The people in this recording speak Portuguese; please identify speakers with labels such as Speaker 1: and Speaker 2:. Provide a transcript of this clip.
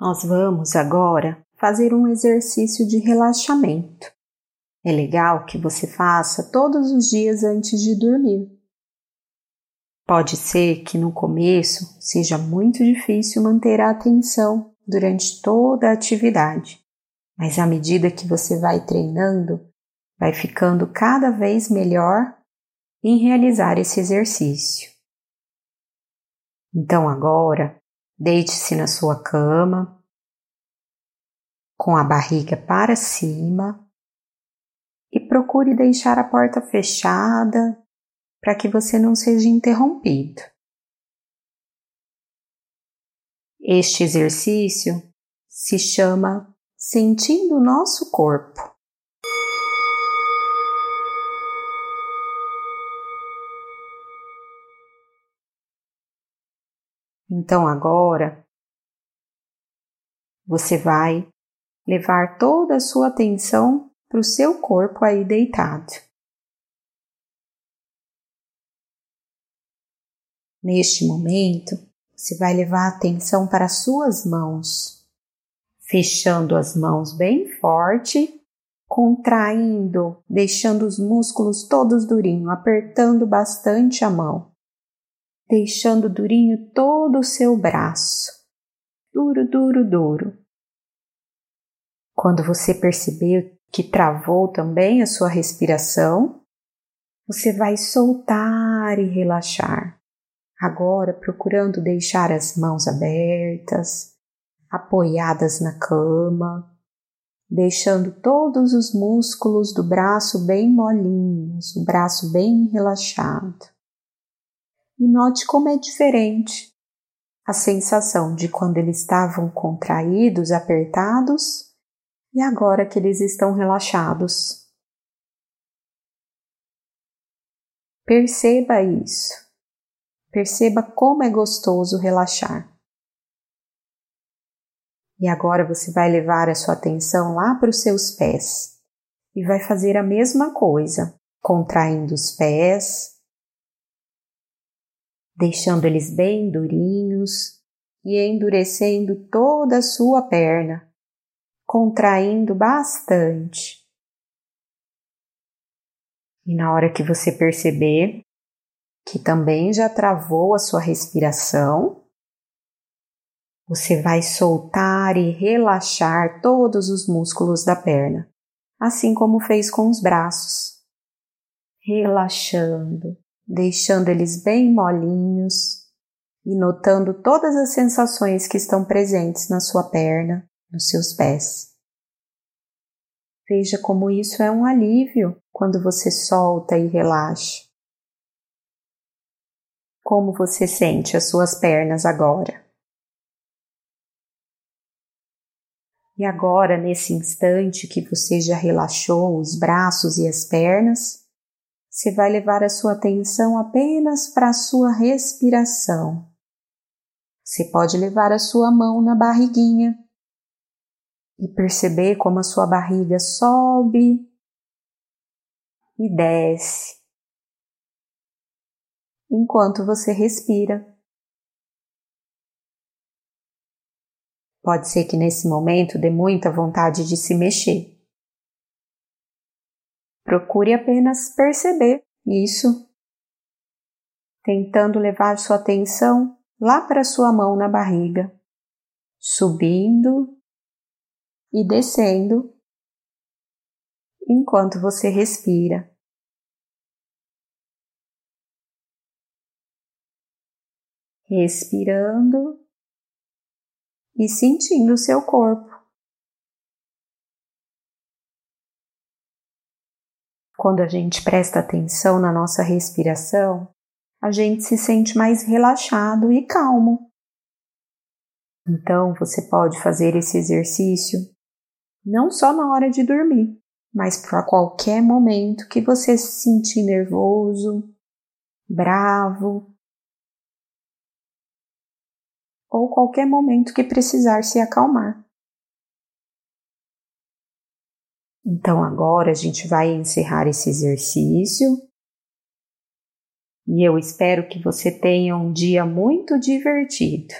Speaker 1: Nós vamos agora fazer um exercício de relaxamento. É legal que você faça todos os dias antes de dormir. Pode ser que no começo seja muito difícil manter a atenção durante toda a atividade, mas à medida que você vai treinando, vai ficando cada vez melhor em realizar esse exercício. Então agora, deite-se na sua cama, com a barriga para cima e procure deixar a porta fechada para que você não seja interrompido. Este exercício se chama Sentindo o Nosso Corpo. Então agora você vai levar toda a sua atenção para o seu corpo aí deitado. Neste momento, você vai levar a atenção para as suas mãos, fechando as mãos bem forte, contraindo, deixando os músculos todos durinhos, apertando bastante a mão, deixando durinho todo o seu braço, duro, duro, duro. Quando você perceber que travou também a sua respiração, você vai soltar e relaxar. Agora procurando deixar as mãos abertas, apoiadas na cama, deixando todos os músculos do braço bem molinhos, o braço bem relaxado. E note como é diferente a sensação de quando eles estavam contraídos, apertados e agora que eles estão relaxados. Perceba isso. Perceba como é gostoso relaxar. E agora você vai levar a sua atenção lá para os seus pés e vai fazer a mesma coisa, contraindo os pés, deixando eles bem durinhos e endurecendo toda a sua perna contraindo bastante. E na hora que você perceber que também já travou a sua respiração, você vai soltar e relaxar todos os músculos da perna, assim como fez com os braços. Relaxando, deixando eles bem molinhos e notando todas as sensações que estão presentes na sua perna, nos seus pés. Veja como isso é um alívio quando você solta e relaxa. Como você sente as suas pernas agora? E agora, nesse instante que você já relaxou os braços e as pernas, você vai levar a sua atenção apenas para a sua respiração. Você pode levar a sua mão na barriguinha e perceber como a sua barriga sobe e desce enquanto você respira. Pode ser que nesse momento dê muita vontade de se mexer. Procure apenas perceber isso, tentando levar sua atenção lá para sua mão na barriga, subindo e descendo enquanto você respira. Respirando e sentindo o seu corpo. Quando a gente presta atenção na nossa respiração, a gente se sente mais relaxado e calmo. Então, você pode fazer esse exercício não só na hora de dormir, mas para qualquer momento que você se sentir nervoso, bravo, ou qualquer momento que precisar se acalmar. Então agora a gente vai encerrar esse exercício e eu espero que você tenha um dia muito divertido.